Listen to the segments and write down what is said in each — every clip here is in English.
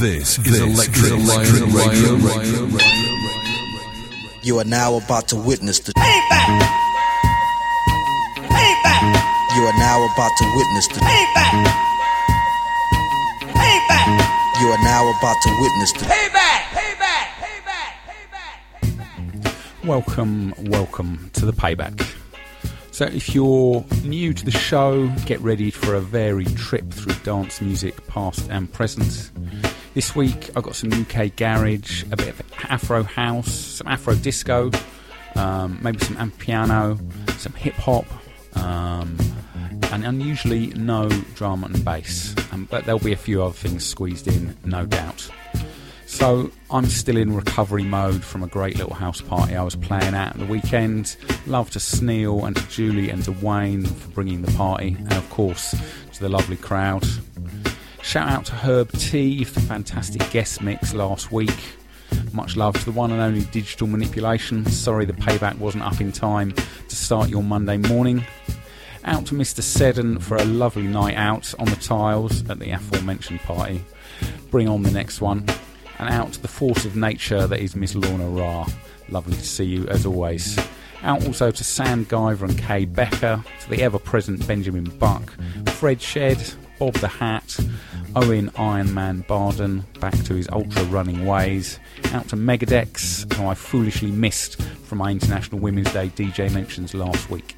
This is Electric, Electric Radio. Radio. You are now about to witness the Payback. Payback. You are now about to witness the Payback. Payback. You are now about to witness the Payback. Payback. Payback. Payback. Welcome, welcome to the payback. So, if you're new to the show, get ready for a varied trip through dance music, past and present. This week, I've got some UK garage, a bit of Afro house, some Afro disco, um, maybe some amapiano, some hip hop, um, and unusually no drum and bass. Um, but there'll be a few other things squeezed in, no doubt. So I'm still in recovery mode from a great little house party I was playing at the weekend. Love to Sneal and to Julie and to Wayne for bringing the party, and of course to the lovely crowd. Shout out to Herb T for the fantastic guest mix last week. Much love to the one and only Digital Manipulation. Sorry the payback wasn't up in time to start your Monday morning. Out to Mr. Seddon for a lovely night out on the tiles at the aforementioned party. Bring on the next one. And out to the force of nature that is Miss Lorna Ra. Lovely to see you as always. Out also to Sam Guyver and Kay Becker, to the ever present Benjamin Buck, Fred Shed, Bob the Hat, Owen Ironman Barden, back to his ultra running ways. Out to Megadex, who I foolishly missed from my International Women's Day DJ mentions last week.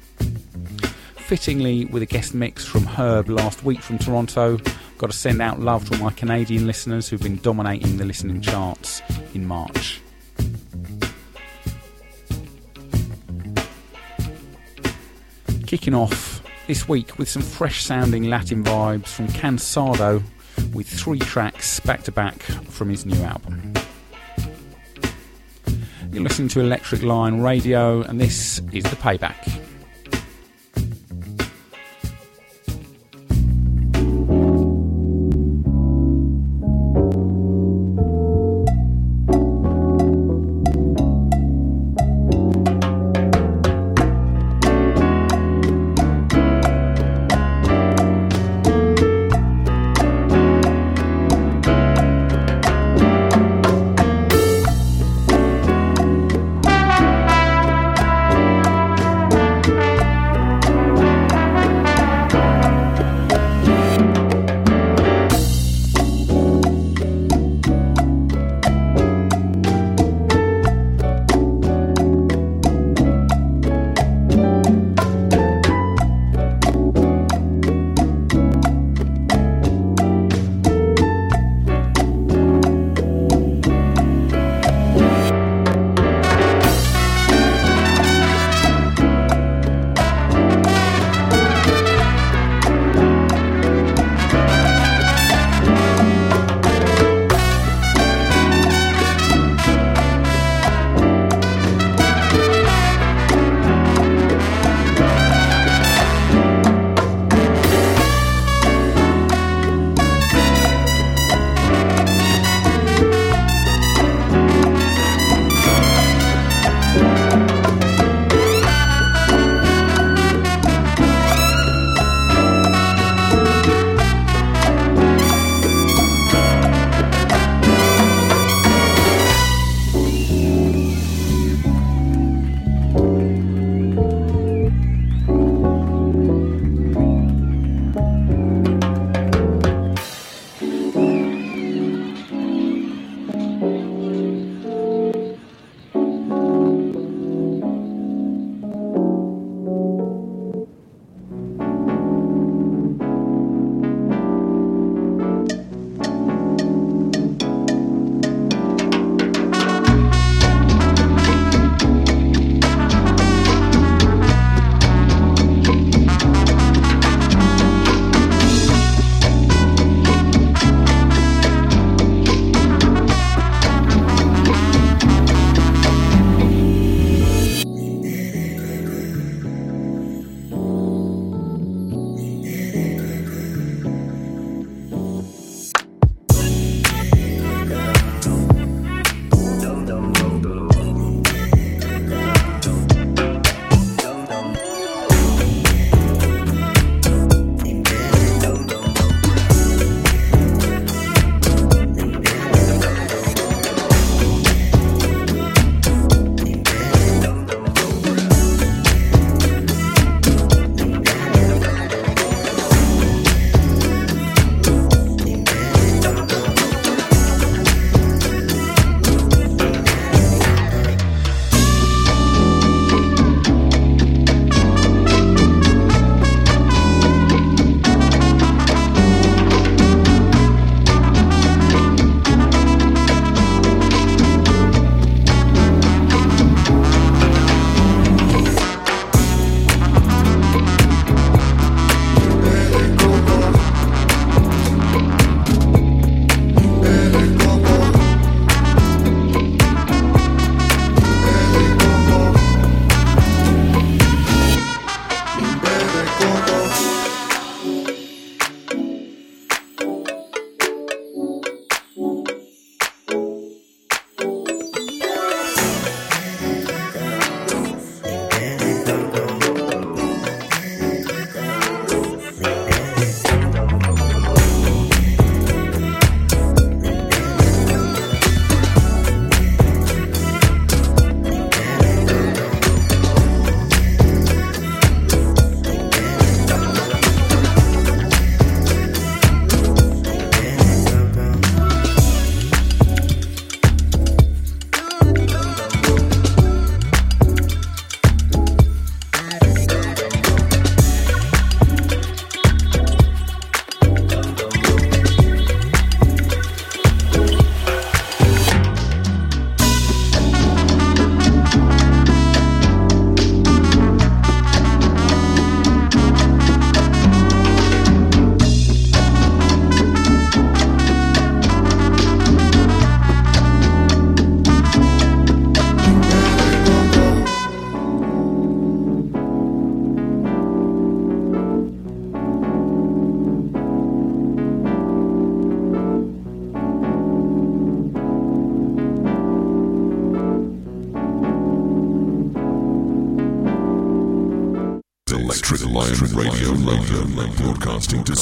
Fittingly, with a guest mix from Herb last week from Toronto, got to send out love to all my Canadian listeners who've been dominating the listening charts in March. Kicking off this week with some fresh sounding Latin vibes from Kansado with three tracks back to back from his new album. You're listening to Electric Lion Radio, and this is The Payback.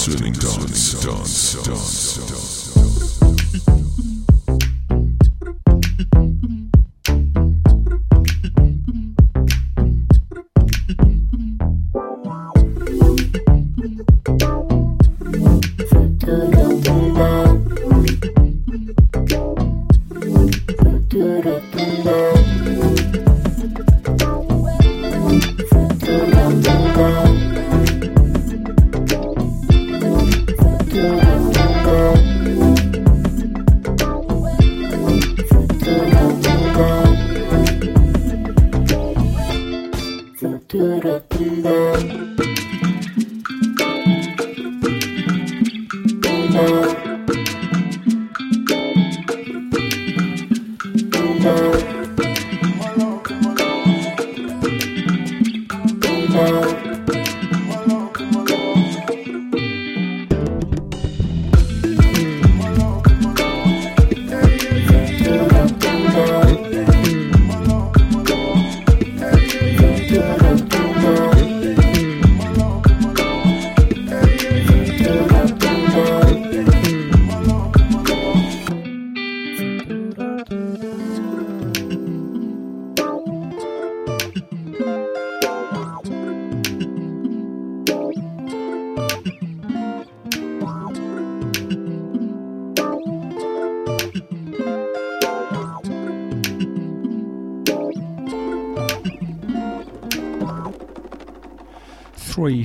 Broadcasting to Swilling Dance, Dance, Dance, Dance. Three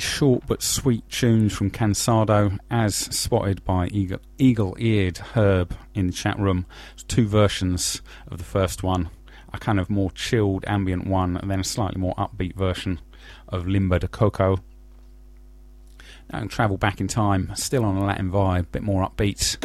short but sweet tunes from Kansado, as spotted by eagle, eagle-eared Herb in the chat room. Two versions of the first one, a kind of more chilled ambient one, and then a slightly more upbeat version of Limber De Coco. Now and travel back in time, still on a Latin vibe, a bit more upbeat.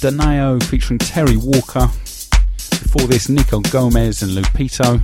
Donae'o featuring Terri Walker. Before this, Nico Gomez and Lupita.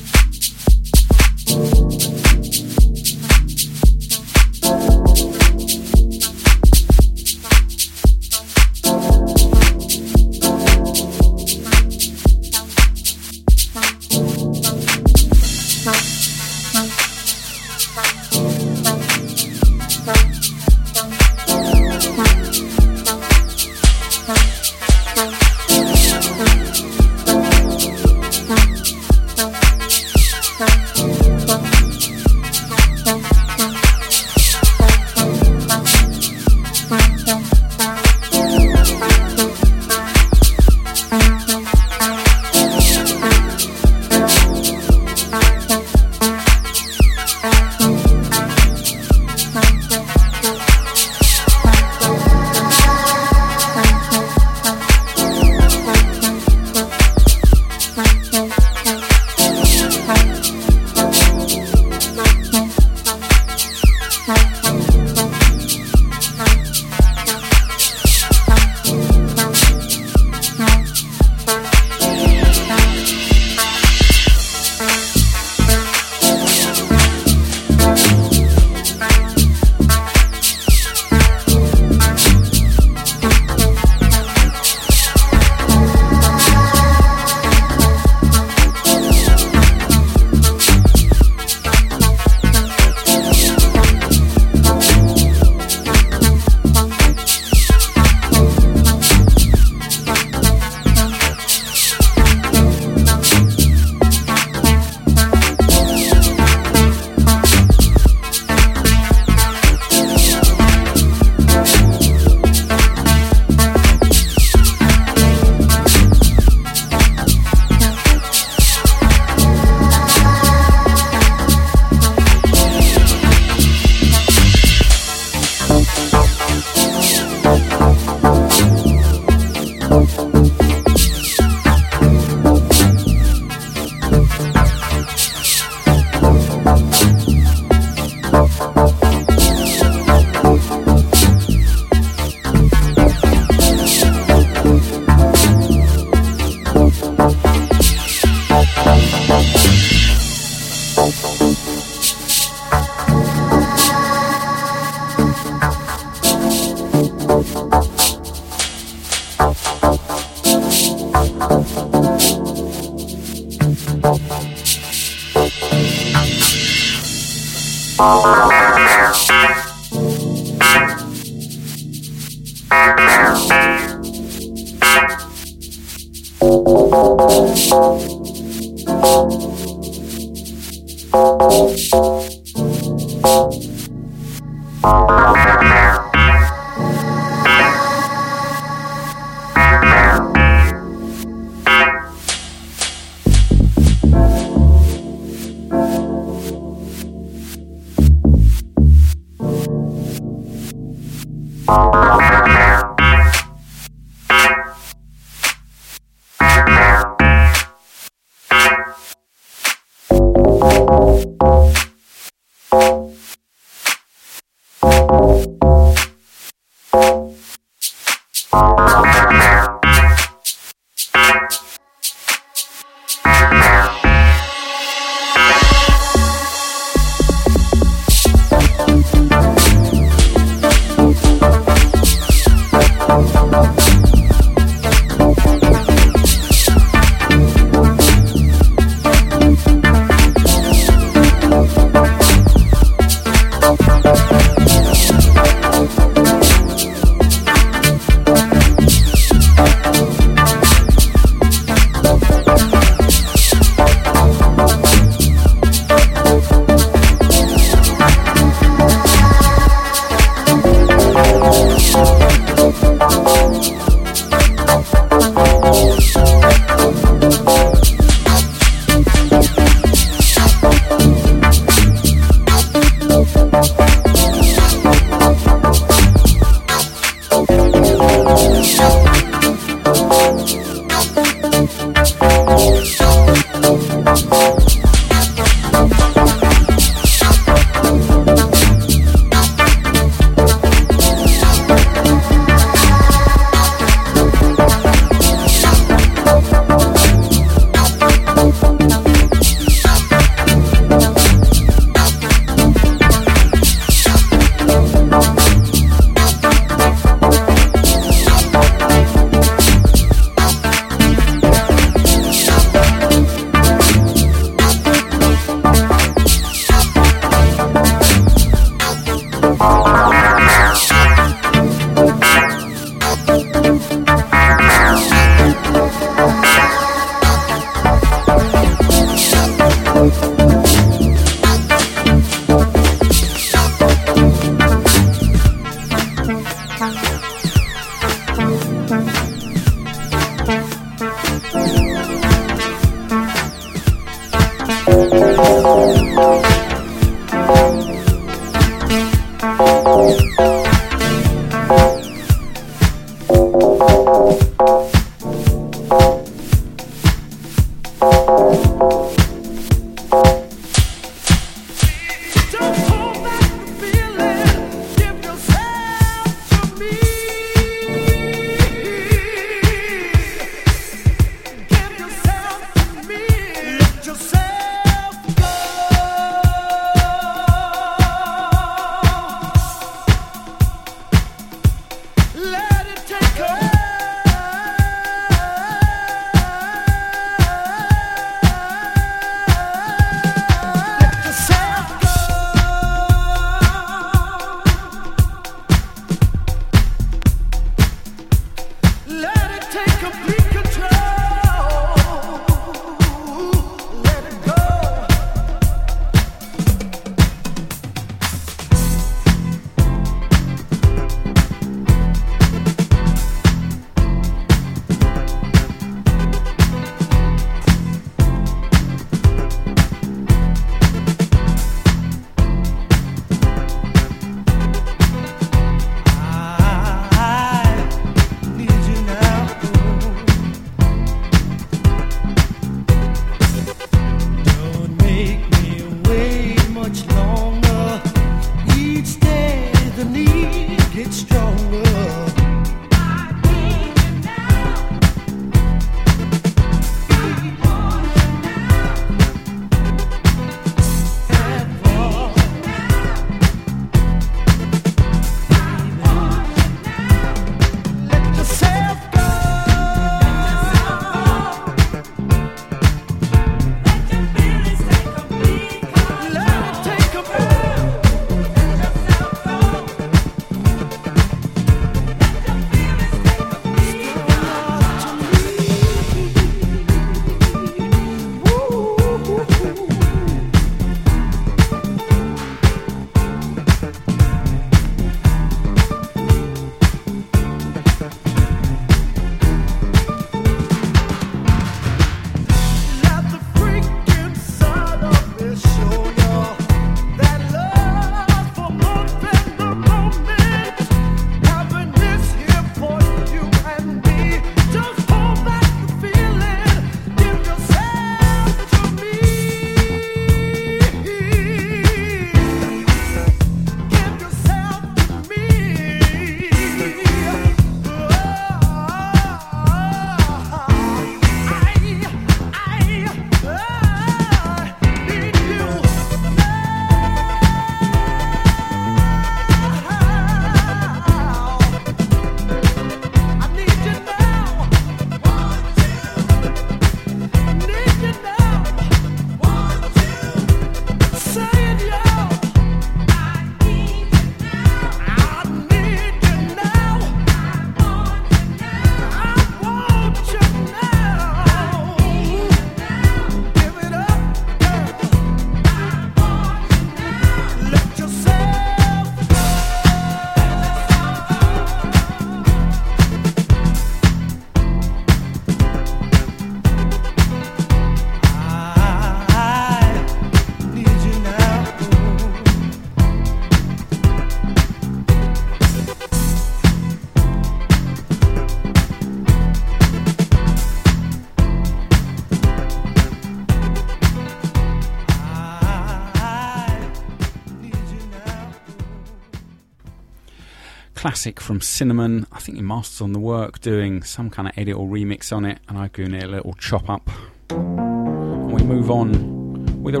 Classic from Sinamonn. I think he masters on the work, doing some kind of edit or remix on it, and I go it a little chop up. And we move on with a,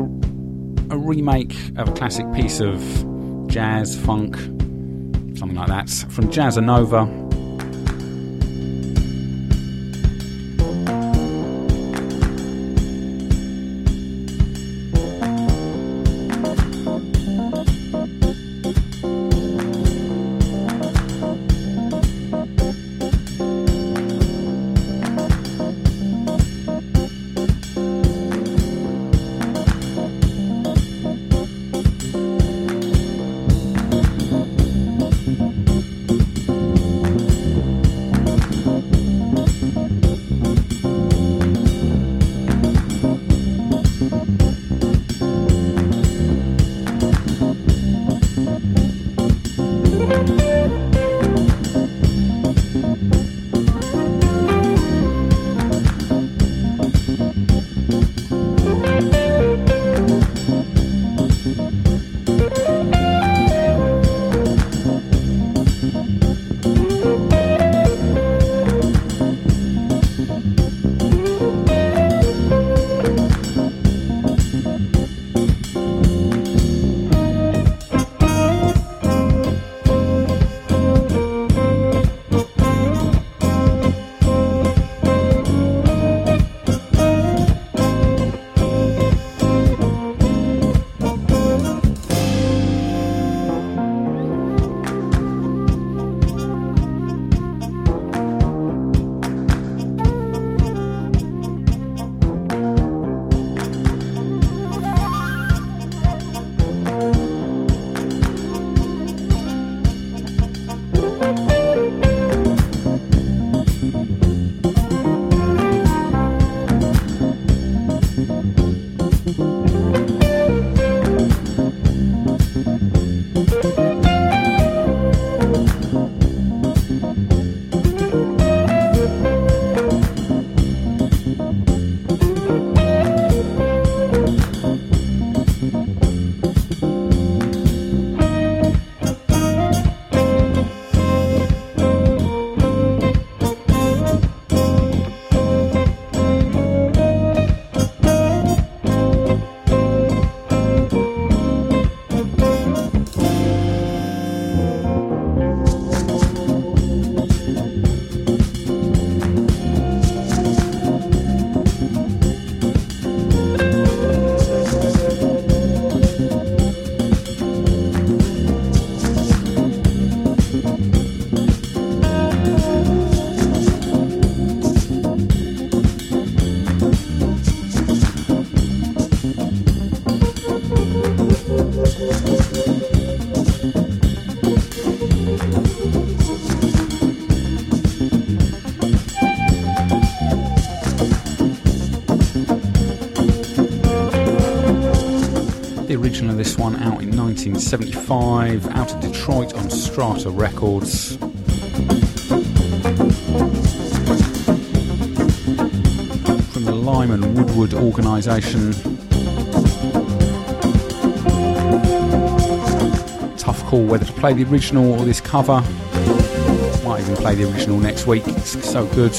a remake of a classic piece of jazz, funk, something like that, from Jazzanova. One out in 1975, out of Detroit on Strata Records. From the Lyman Woodward organisation. Tough call whether to play the original or this cover. Might even play the original next week, it's so good.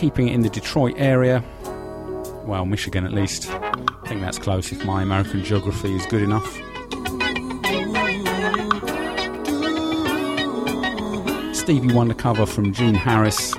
keeping it in the Detroit area. Well, Michigan at least. I think that's close if my American geography is good enough. Stevie Wonder cover from Gene Harris.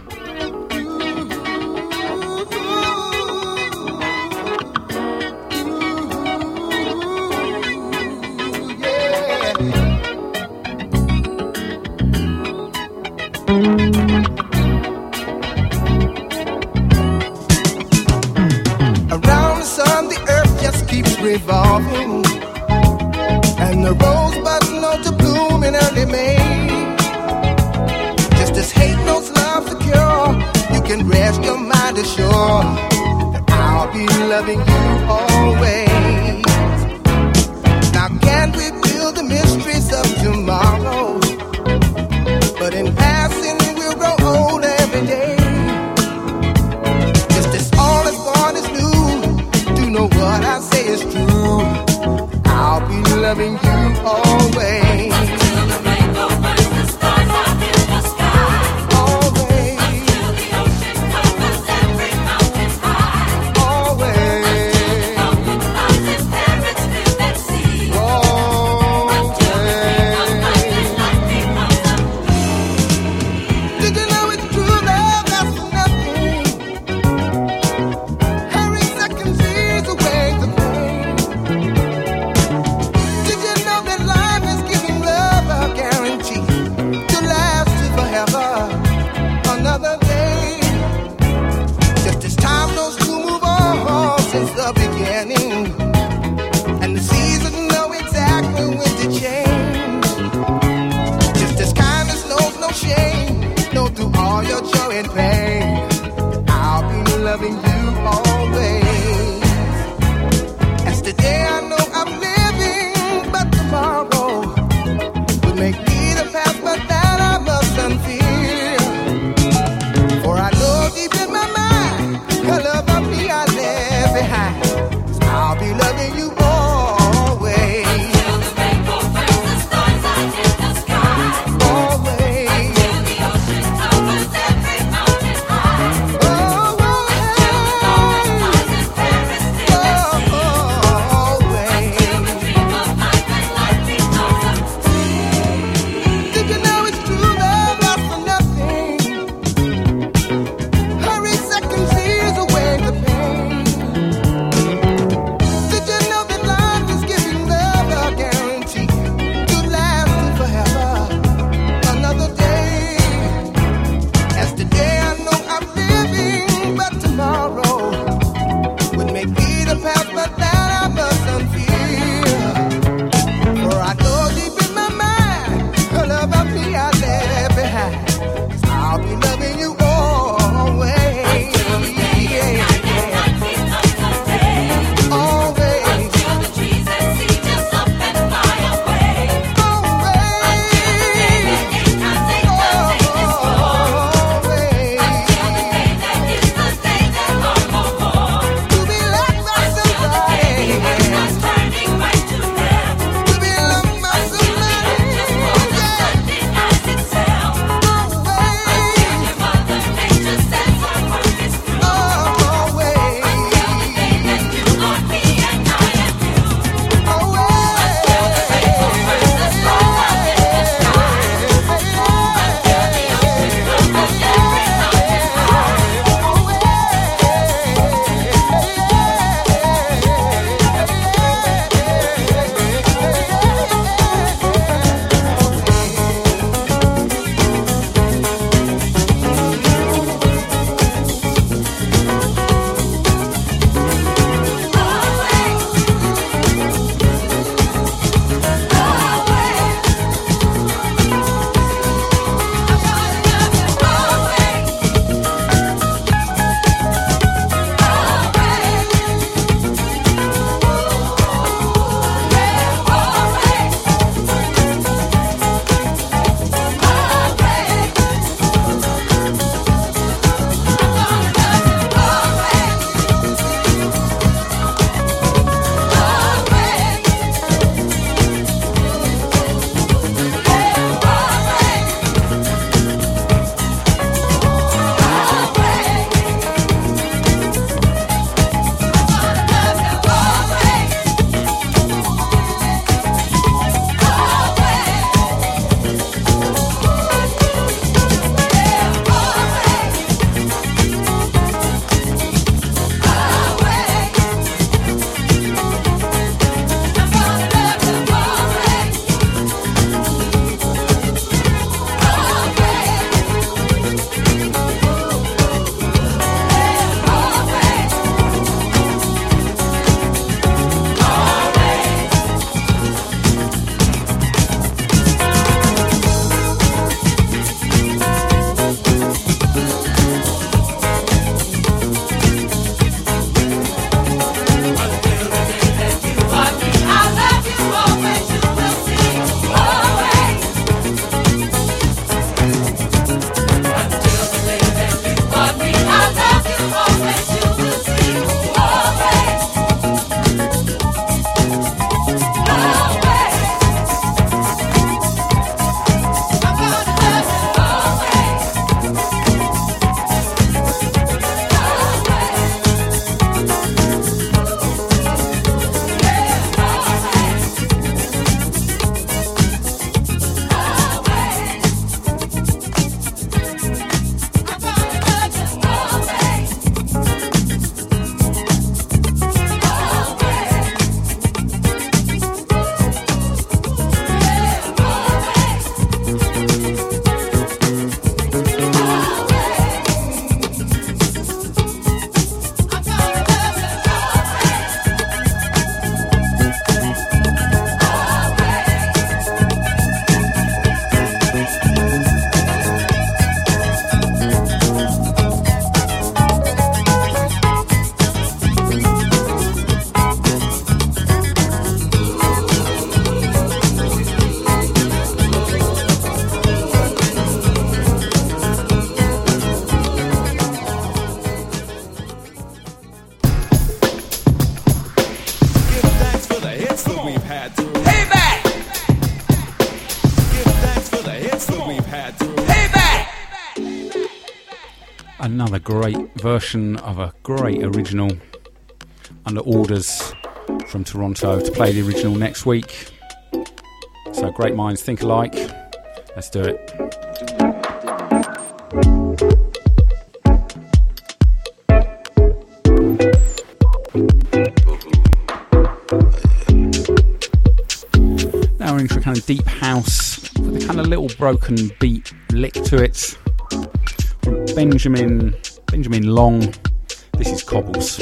Version of a great original under orders from Toronto to play the original next week. So great minds think alike. Let's do it. Now we're into a kind of deep house with a kind of little broken beat lick to it from Benjamin Benjamin Long. This is Cobbles.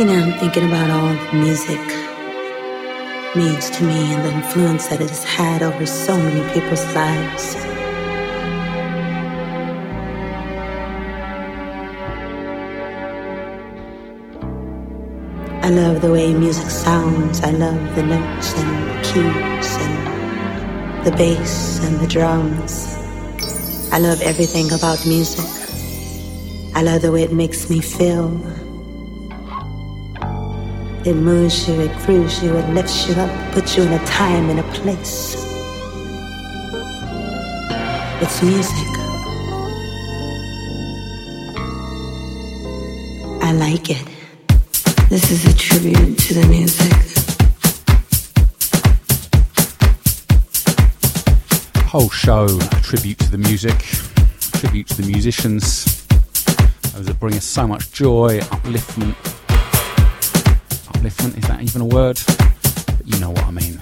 You know, I'm thinking about all the music means to me and the influence that it has had over so many people's lives. I love the way music sounds. I love the notes and the keys and the bass and the drums. I love everything about music. I love the way it makes me feel. It moves you, it grooves you, it lifts you up, puts you in a time and a place. It's music. I like it. This is a tribute to the music. Whole show a tribute to the music, tribute to the musicians, those that bring us so much joy, upliftment. Is that even a word? But you know what I mean.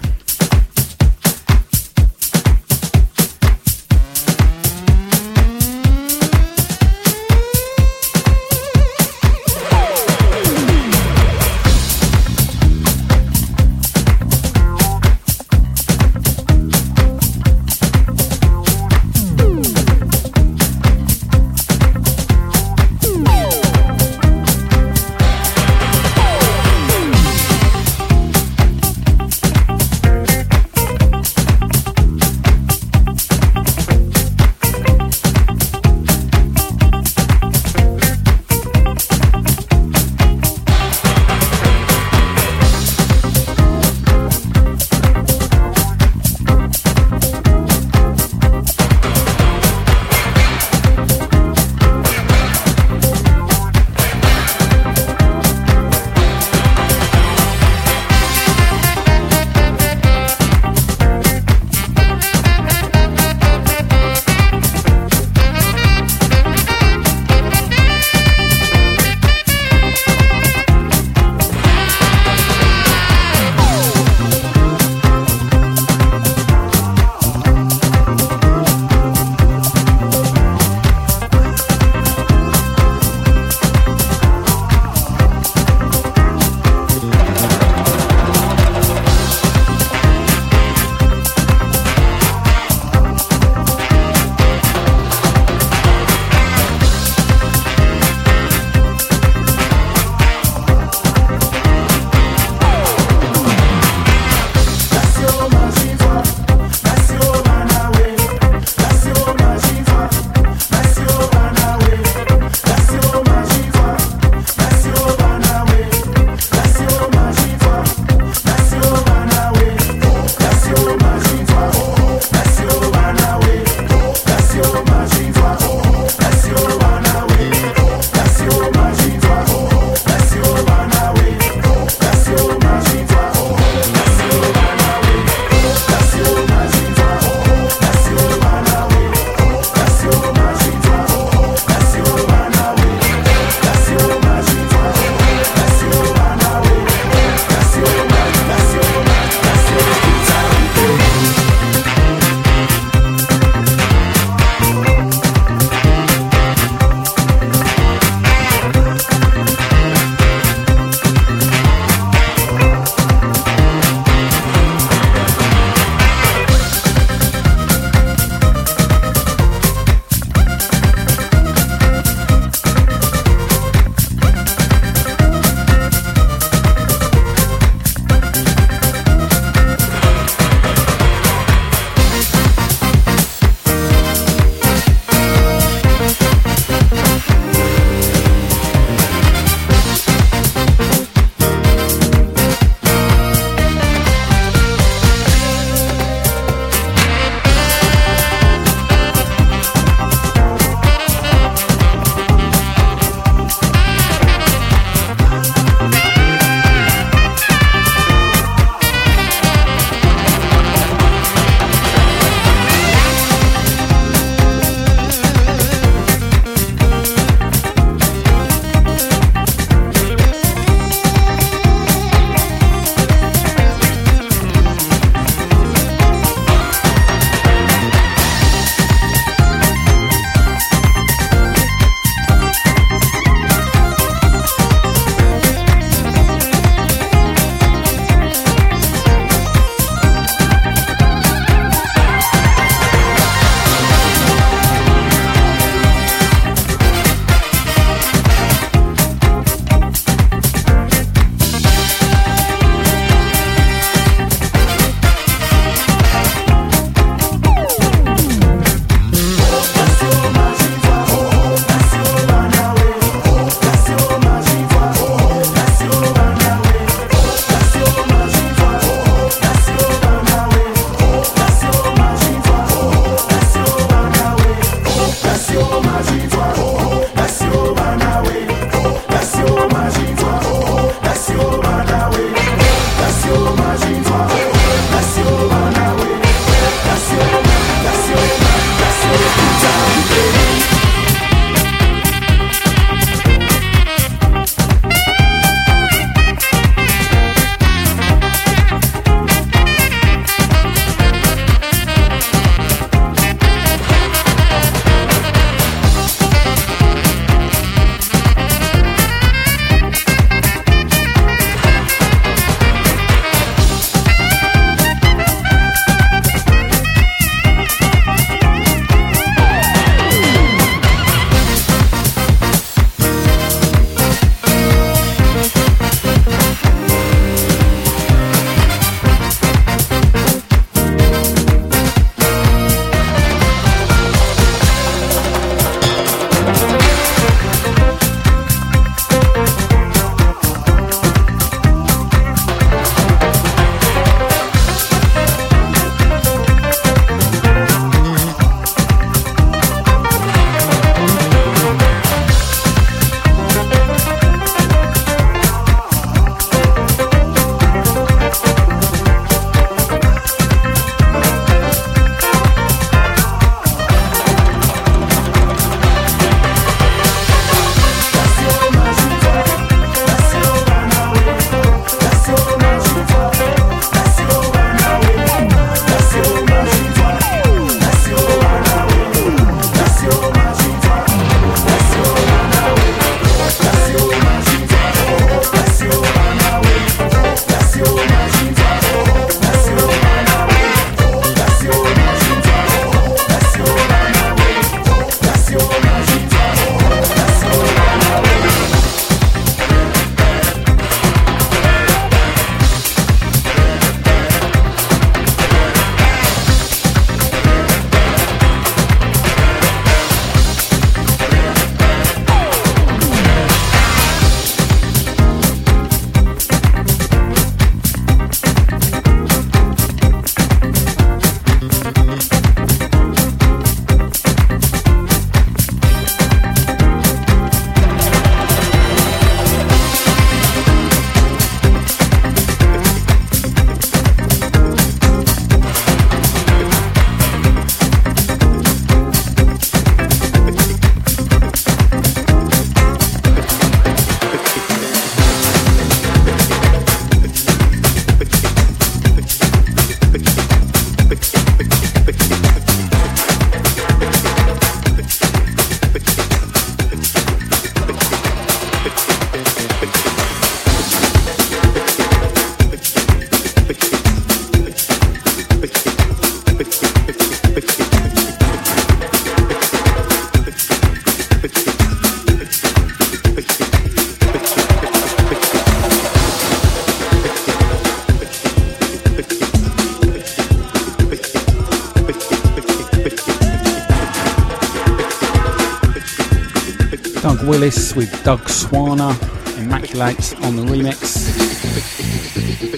Lights on the remix.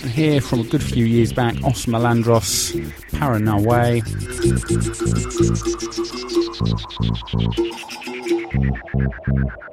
And here from a good few years back, Os Malandros, Para Na Wey. Thank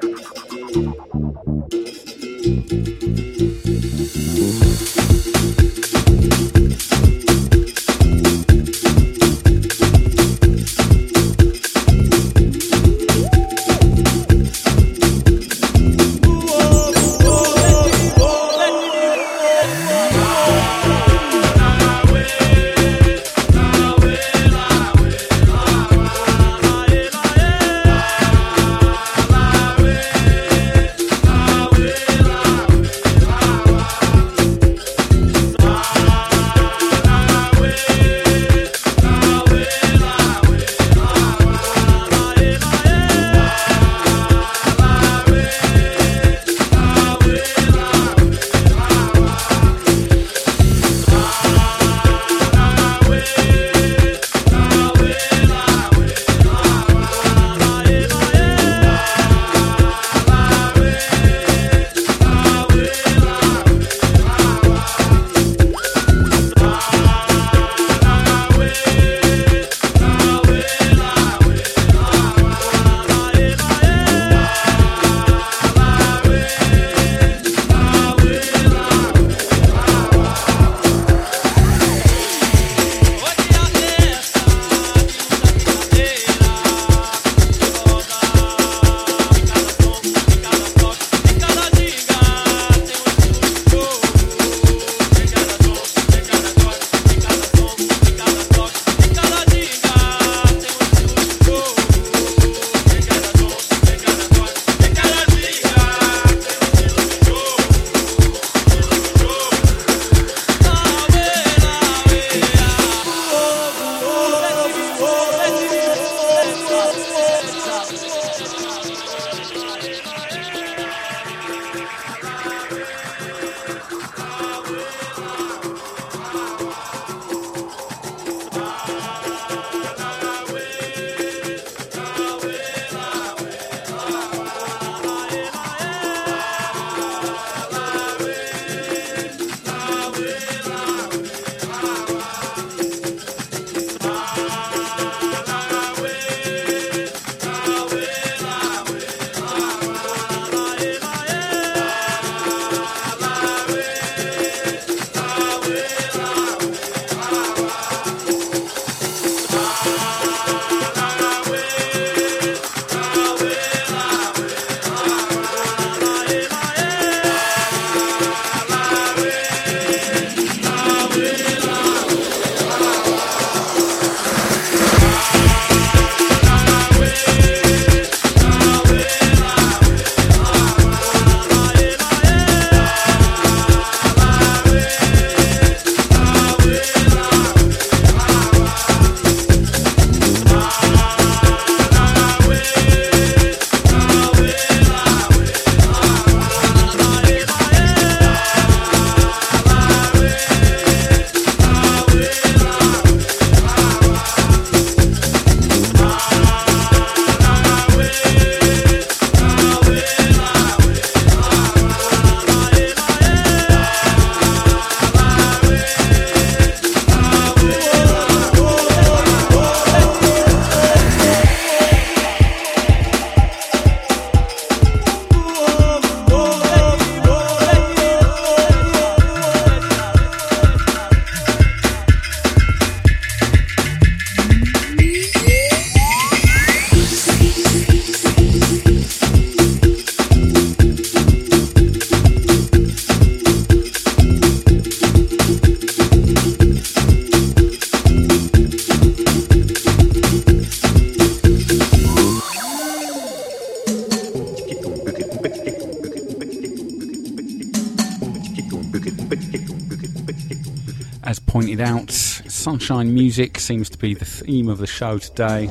Sunshine music seems to be the theme of the show today.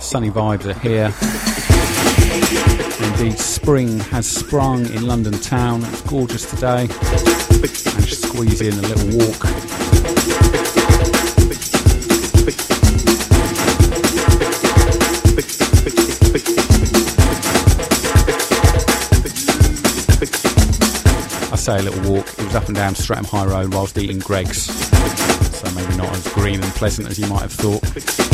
Sunny vibes are here. Indeed, spring has sprung in London town. It's gorgeous today. And squeeze in a little walk. I say a little walk. It was up and down Streatham High Road whilst eating Greggs. Not as green and pleasant as you might have thought.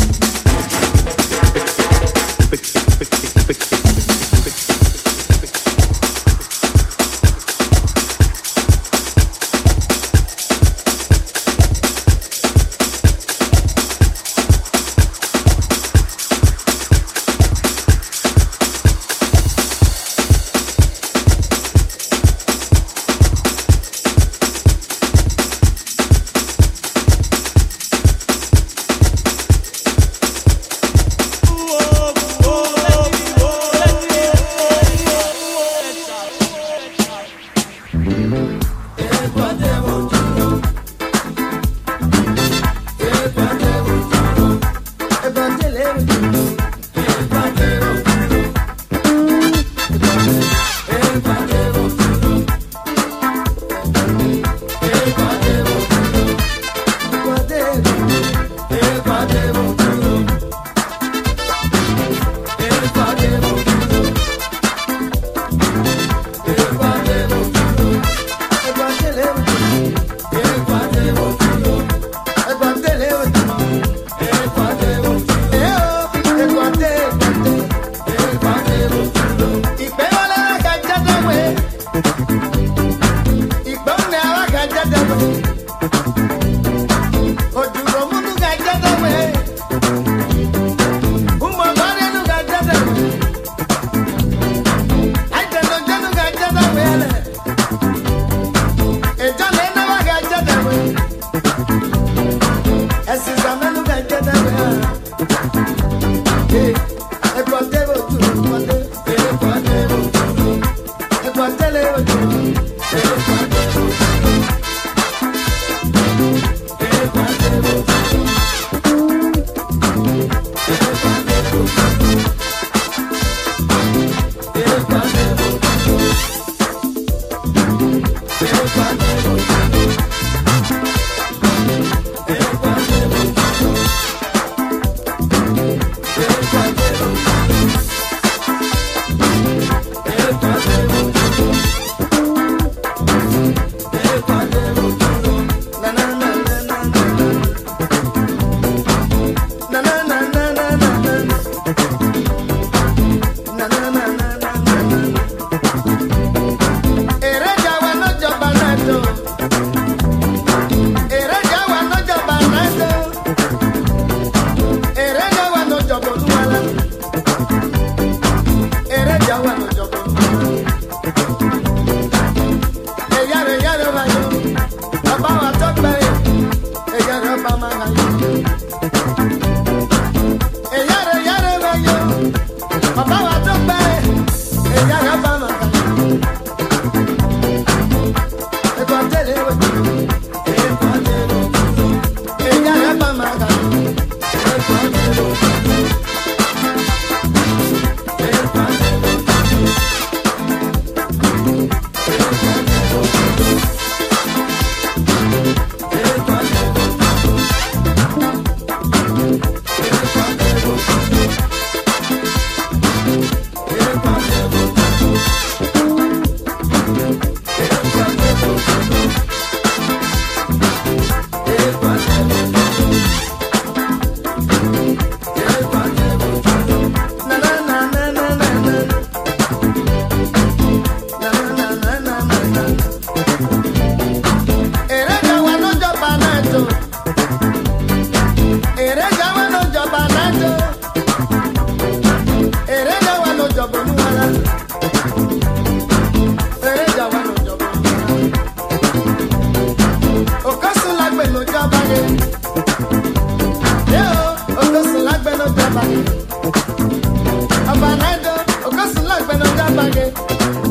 Baba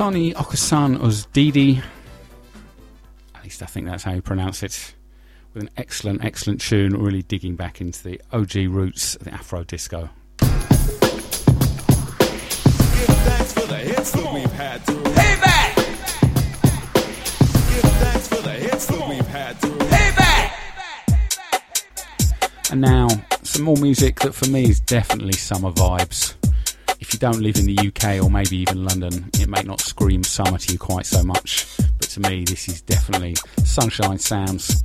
Sonny Okosuns Didi. At least I think that's how you pronounce it. With an excellent, excellent tune, really digging back into the OG roots of the Afro disco. Give thanks for the hits that we've had through. Payback! Give thanks for the hits that we've had through. Payback! And now, some more music that for me is definitely summer vibes. Don't live in the UK or maybe even London, it may not scream summer to you quite so much. But to me, this is definitely sunshine sounds.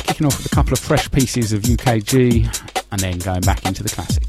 Kicking off with a couple of fresh pieces of UKG and then going back into the classics.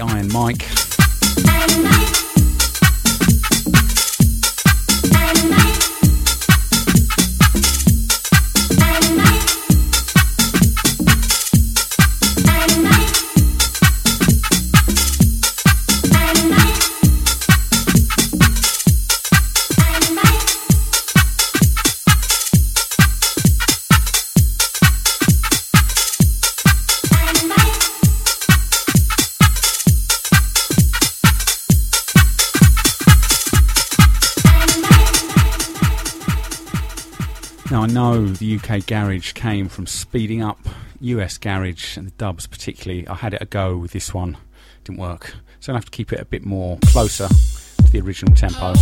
Iron Mike. UK garage came from speeding up US garage and the dubs particularly. I had it a go with this one, didn't work. So I have to keep it a bit more closer to the original tempo.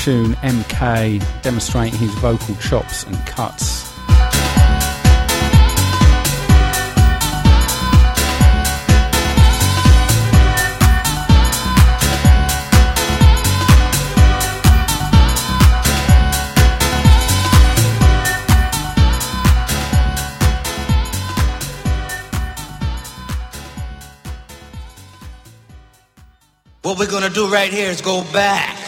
Tune, MK, demonstrating his vocal chops and cuts. What we're gonna do right here is go back.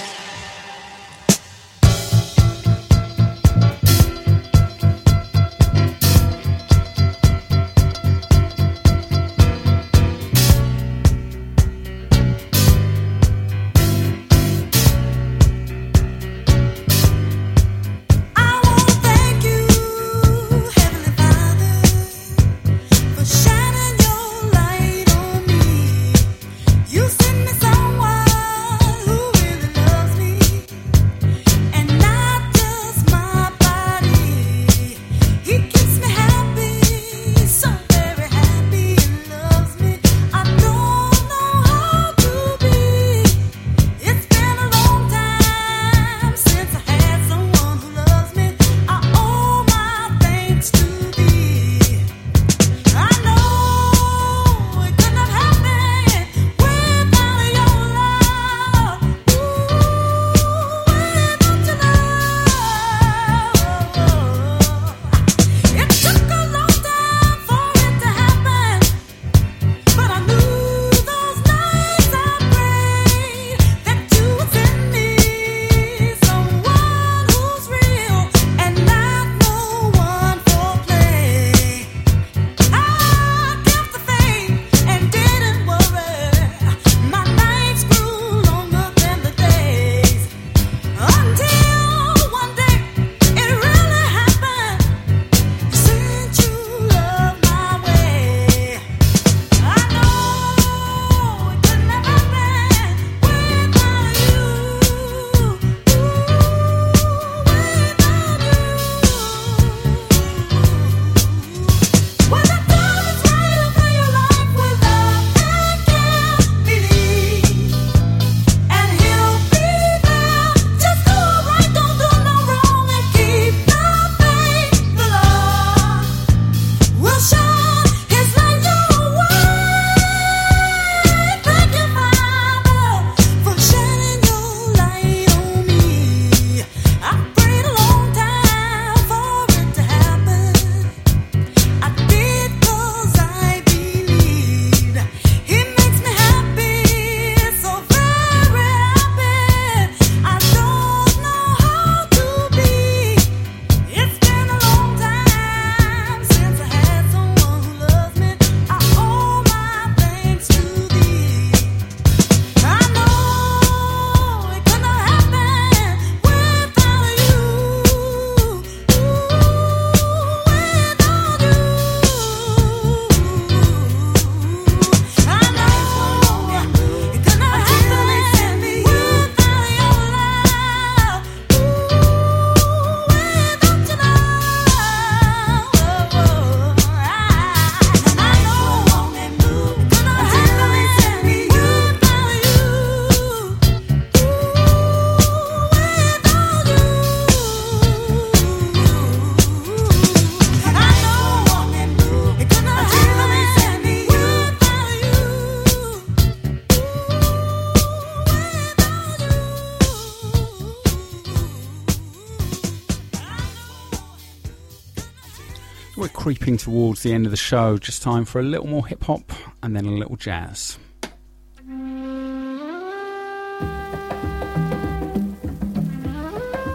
Towards the end of the show. Just time for a little more hip hop and then a little jazz.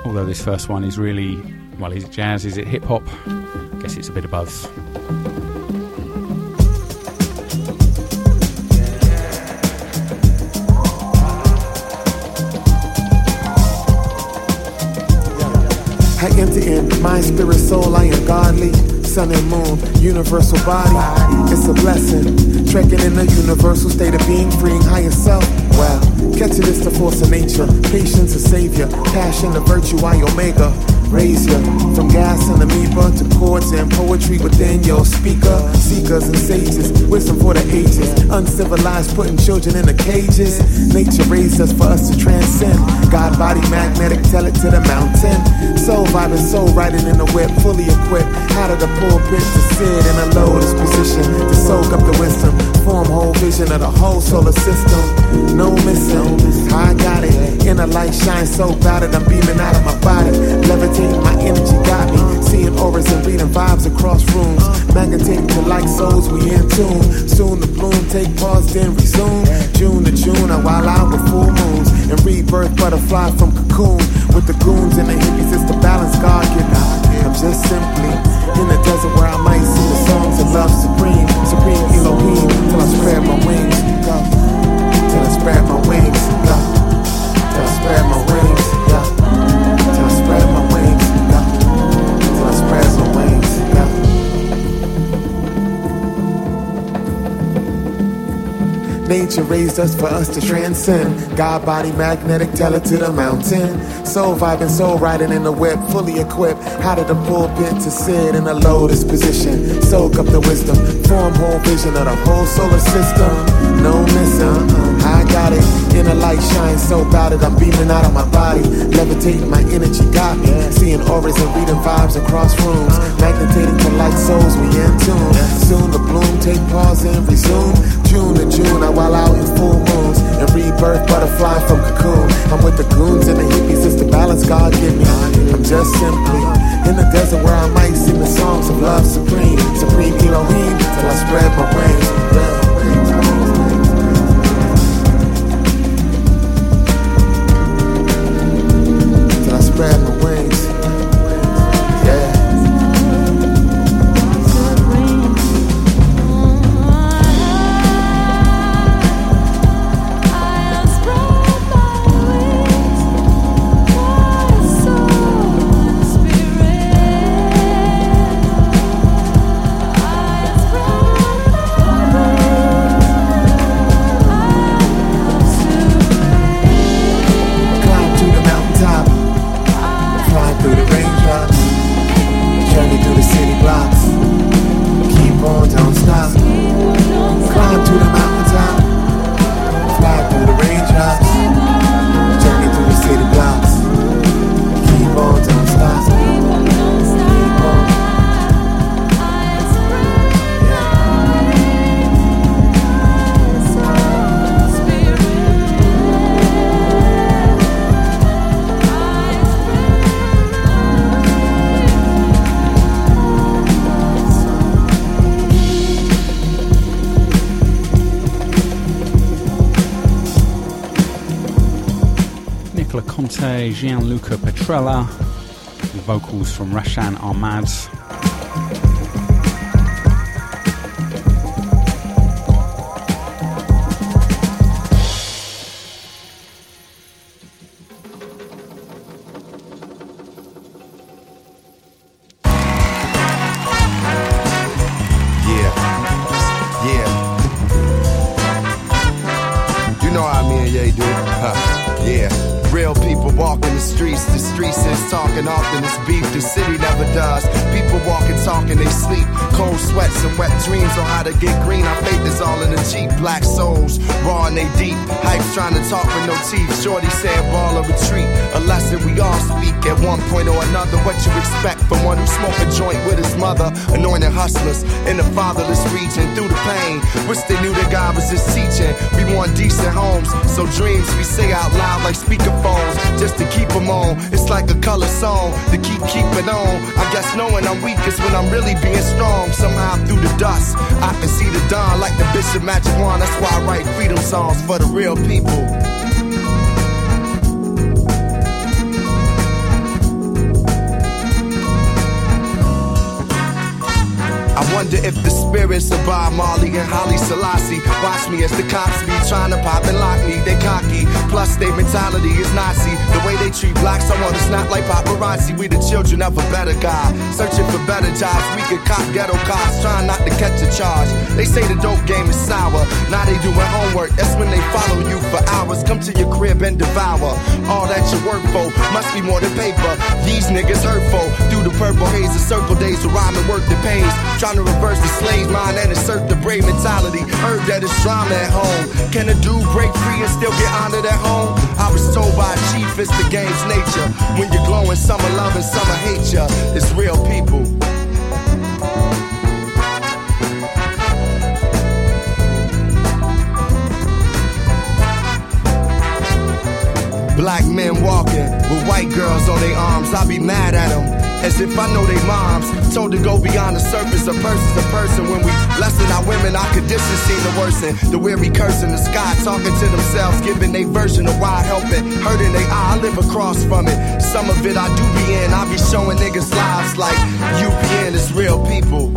Although this first one is really, well, is it jazz? Is it hip hop? I guess it's a bit of both. I enter in my spirit, soul, I am godly. Sun and moon, universal body. It's a blessing. Trekking in the universal state of being, freeing higher self. Well, catch it is the force of nature. Patience a savior. Passion, the virtue, I omega. Raise ya from gas and amoeba to cords words and poetry within your speaker. Seekers and sages, wisdom for the ages. Uncivilized, putting children in the cages. Nature raised us for us to transcend. God body magnetic, tell it to the mountain. Soul vibing, soul riding in the whip, fully equipped. Out of the pulpit to sit in a lotus position to soak up the wisdom. Form whole vision of the whole solar system. No missing, I got it. Inner light shines so bright that I'm beaming out of my body. Levitating, my energy got me. Seeing auras and reading vibes across rooms. Magnetic to like souls, we in tune. Soon the bloom, take pause, then resume. June to June, I while out with full moons. And rebirth butterfly from cocoon. With the goons and the hippies, it's the balance God given. Just simply in the desert where I might sing the songs of love supreme. Supreme Elohim, till I spread my wings. Go. Till I spread my wings. Go. Till I spread my Nature raised us for us to transcend. God body magnetic, tell it to the mountain. Soul vibing, soul riding in the whip, fully equipped. Out of the pulpit to sit in a lotus position. Soak up the wisdom, form whole vision of the whole solar system. No missing, uh-uh, I got it. Inner light shines so bright that I'm beaming out of my body. Levitating, my energy got me. Seeing auras and reading vibes across rooms. Magnetating to light souls, we in tune. Soon the bloom, take pause and resume. June to June, I while out in full moons. And rebirth butterfly from cocoon. I'm with the goons and the hippies, it's the balance God give me. I'm just simply in the desert where I might sing the songs of love supreme. Supreme Elohim, till I spread my wings. With vocals from Raashan Ahmad. In the fatherless region. Through the pain, wish they knew that God was just teaching. We want decent homes, so dreams we say out loud like speakerphones. Just to keep them on. It's like a color song to keep keeping on. I guess knowing I'm weakest when I'm really being strong. Somehow through the dust, I can see the dawn like the Bishop Magic Juan. That's why I write freedom songs for the real people. Wonder if the spirits of Bob Marley and Haile Selassie watch me as the cops be trying to pop and lock me. They cocky, plus their mentality is Nazi. The way they treat blacks, I wanna snap like paparazzi. We the children of a better God, searching for better jobs. We could cop ghetto cops, trying not to catch a charge. They say the dope game is sour. Now they doing homework. That's when they follow you for hours. Come to your crib and devour all that you work for. Must be more than paper. These niggas hurtful through the purple haze of circle days rhyme and work that pays. Trying to reverse the slave mind and assert the brave mentality. Heard that it's drama at home. Can a dude break free and still get honored at home? I was told by a chief it's the game's nature. When you're glowing, some are loving, some are hate ya. It's real people. Black men walking with white girls on their arms. I'll be mad at them. As if I know they moms. Told to go beyond the surface of person to person. When we lessen our women, our conditions seem to worsen. The weary cursing the sky, talking to themselves, giving their version of why helping. Hurting they eye, I live across from it. Some of it I do be in. I be showing niggas lives like UPN is real people.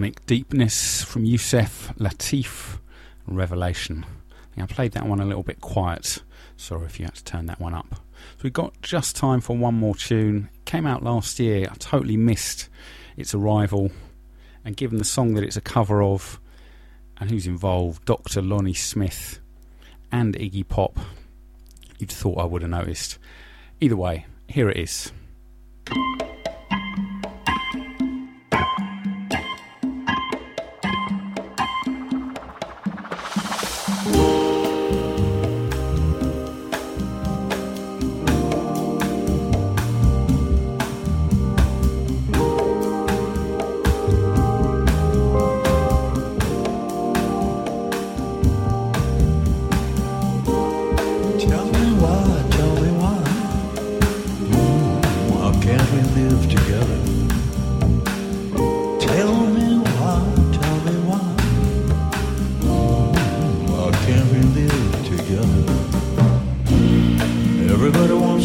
Cosmic deepness from Yusef Lateef, Revelation. I, I played that one a little bit quiet. Sorry if you had to turn that one up. So we've got just time for one more tune. Came out last year. I totally missed its arrival. And given the song that it's a cover of, and who's involved, Dr. Lonnie Smith and Iggy Pop, you'd thought I would have noticed. Either way, here it is.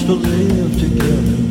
To live together.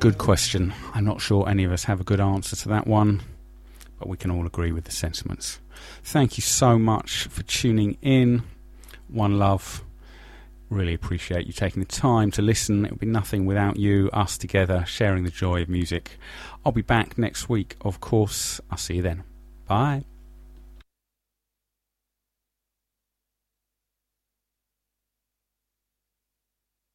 Good question. I'm not sure any of us have a good answer to that one, but we can all agree with the sentiments. Thank you so much for tuning in. One love. Really appreciate you taking the time to listen. It would be nothing without you, us together, sharing the joy of music. I'll be back next week, of course. I'll see you then. Bye.